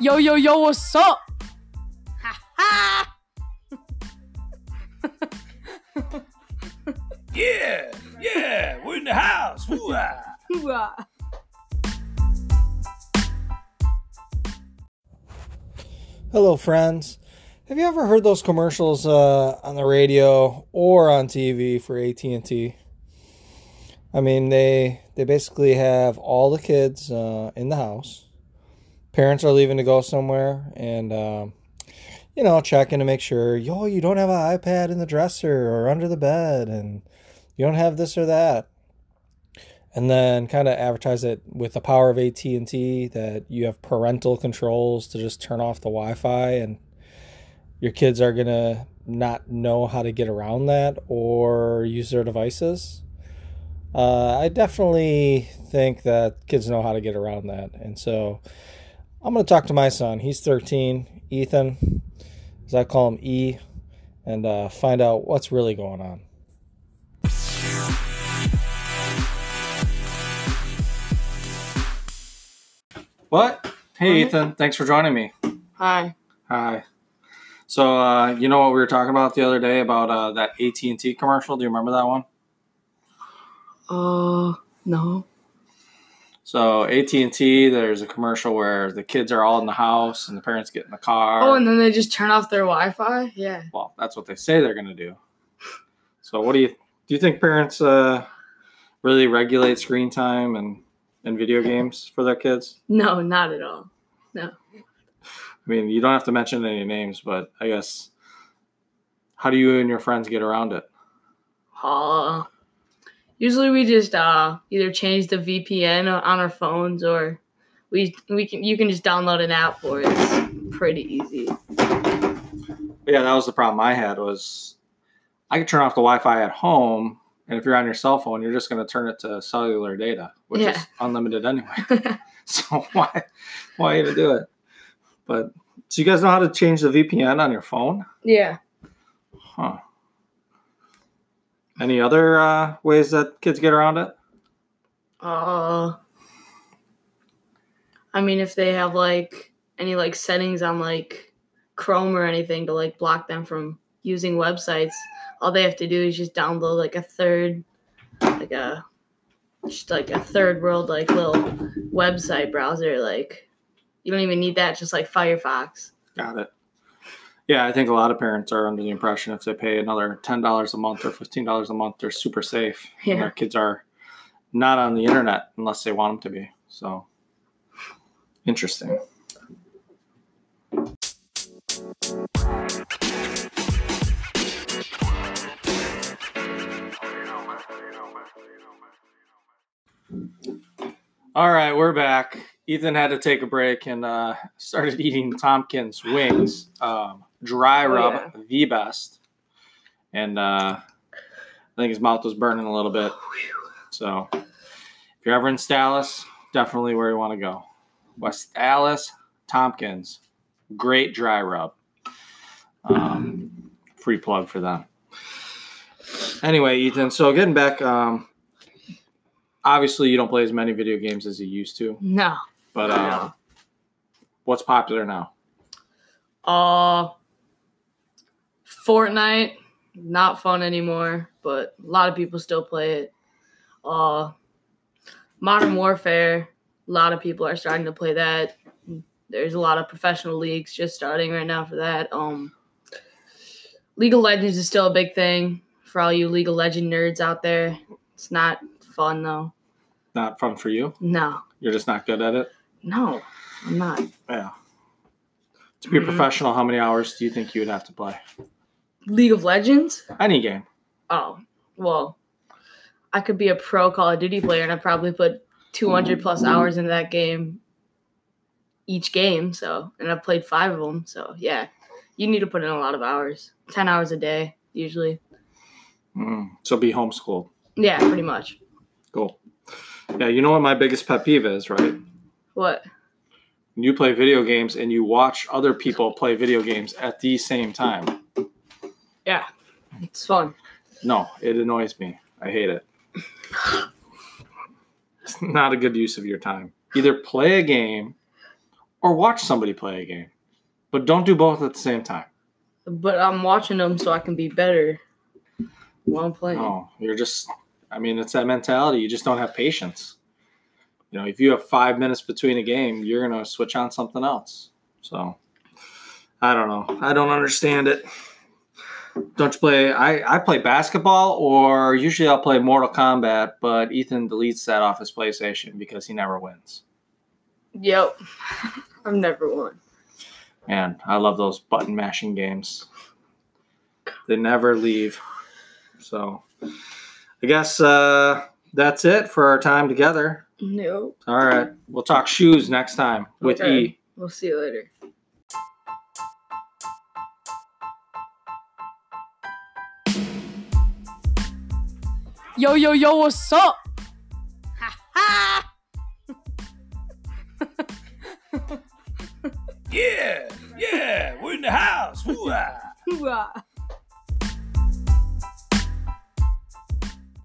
Yo, yo, yo, what's up? Ha ha! Yeah, yeah, we're in the house. Woo-ah. Hoorah. Hello, friends. Have you ever heard those commercials uh, on the radio or on TV for AT and T? I mean, they they basically have all the kids uh, in the house. Parents are leaving to go somewhere, and um, you know, checking to make sure, yo, you don't have an iPad in the dresser or under the bed, and you don't have this or that. And then kind of advertise it with the power of AT and T that you have parental controls to just turn off the Wi-Fi, and your kids are gonna not know how to get around that or use their devices. Uh, I definitely think that kids know how to get around that, and so I'm gonna talk to my son. He's 13, Ethan, as I call him E, and uh, find out what's really going on. What? Hey, Ethan. Thanks for joining me. Hi. Hi. So, uh, you know what we were talking about the other day about uh, that AT and T commercial? Do you remember that one? Uh, no. So AT and T, there's a commercial where the kids are all in the house and the parents get in the car. Oh, and then they just turn off their Wi-Fi. Yeah. well, that's what they say they're going to do. So, what do you do? You think parents uh, really regulate screen time and and video games for their kids? No, not at all. No. I mean, you don't have to mention any names, but I guess how do you and your friends get around it? Uh, usually we just uh either change the VPN on our phones or we we can you can just download an app for it. It's pretty easy. But yeah, that was the problem I had was I could turn off the Wi-Fi at home, and if you're on your cell phone, you're just going to turn it to cellular data, which Yeah. is unlimited anyway. so why why even do it? But so you guys know how to change the VPN on your phone? yeah. Huh. Any other uh, ways that kids get around it? Uh, I mean, if they have like any like settings on like Chrome or anything to like block them from using websites, all they have to do is just download like a third, like a just like a third world like little website browser. Like you don't even need that. Just like Firefox. Got it. Yeah, I think a lot of parents are under the impression if they pay another ten dollars a month or fifteen dollars a month, they're super safe. And Yeah. their kids are not on the internet unless they want them to be. So interesting. All right, we're back. Ethan had to take a break and uh, started eating Tompkins wings, um, dry Oh, rub, yeah. the best. And uh, I think his mouth was burning a little bit. So if you're ever in Dallas, definitely where you want to go. West Dallas, Tompkins, great dry rub. Um, free plug for them. Anyway, Ethan. So getting back, um, obviously you don't play as many video games as you used to. No. But No. um, what's popular now? Uh, Fortnite, not fun anymore, but a lot of people still play it. Uh, Modern Warfare, a lot of people are starting to play that. There's a lot of professional leagues just starting right now for that. Um, League of Legends is still a big thing for all you League of Legend nerds out there. It's not fun though. Not fun for you. No, You're just not good at it. no, I'm not. Yeah. To be a professional, how many hours do you think you would have to play? League of Legends? Any game. Oh, well, I could be a pro Call of Duty player and I'd probably put 200 plus hours into that game each game. So, and I've played five of them. So, yeah, you need to put in a lot of hours 10 hours a day, usually. Mm. So be homeschooled. Yeah, pretty much. Cool. Yeah, you know what my biggest pet peeve is, right? What? When you play video games and you watch other people play video games at the same time. Yeah, it's fun. No, it annoys me. I hate it. It's not a good use of your time. Either play a game or watch somebody play a game. But don't do both at the same time. But I'm watching them so I can be better while I'm playing. No, you're just, I mean, it's that mentality. You just don't have patience. You know, if you have five minutes between a game, you're going to switch on something else. So, I don't know. I don't understand it. Don't you play? I, I play basketball, or usually I'll play Mortal Kombat, but Ethan deletes that off his PlayStation because he never wins. Yep. I've never won. Man, I love those button mashing games. They never leave. So, I guess uh, that's it for our time together. Nope. All right. We'll talk shoes next time with Okay. E. We'll see you later. Yo, yo, yo, what's up? Ha ha! Yeah, yeah, we're in the house. Woo-ah. Hoorah.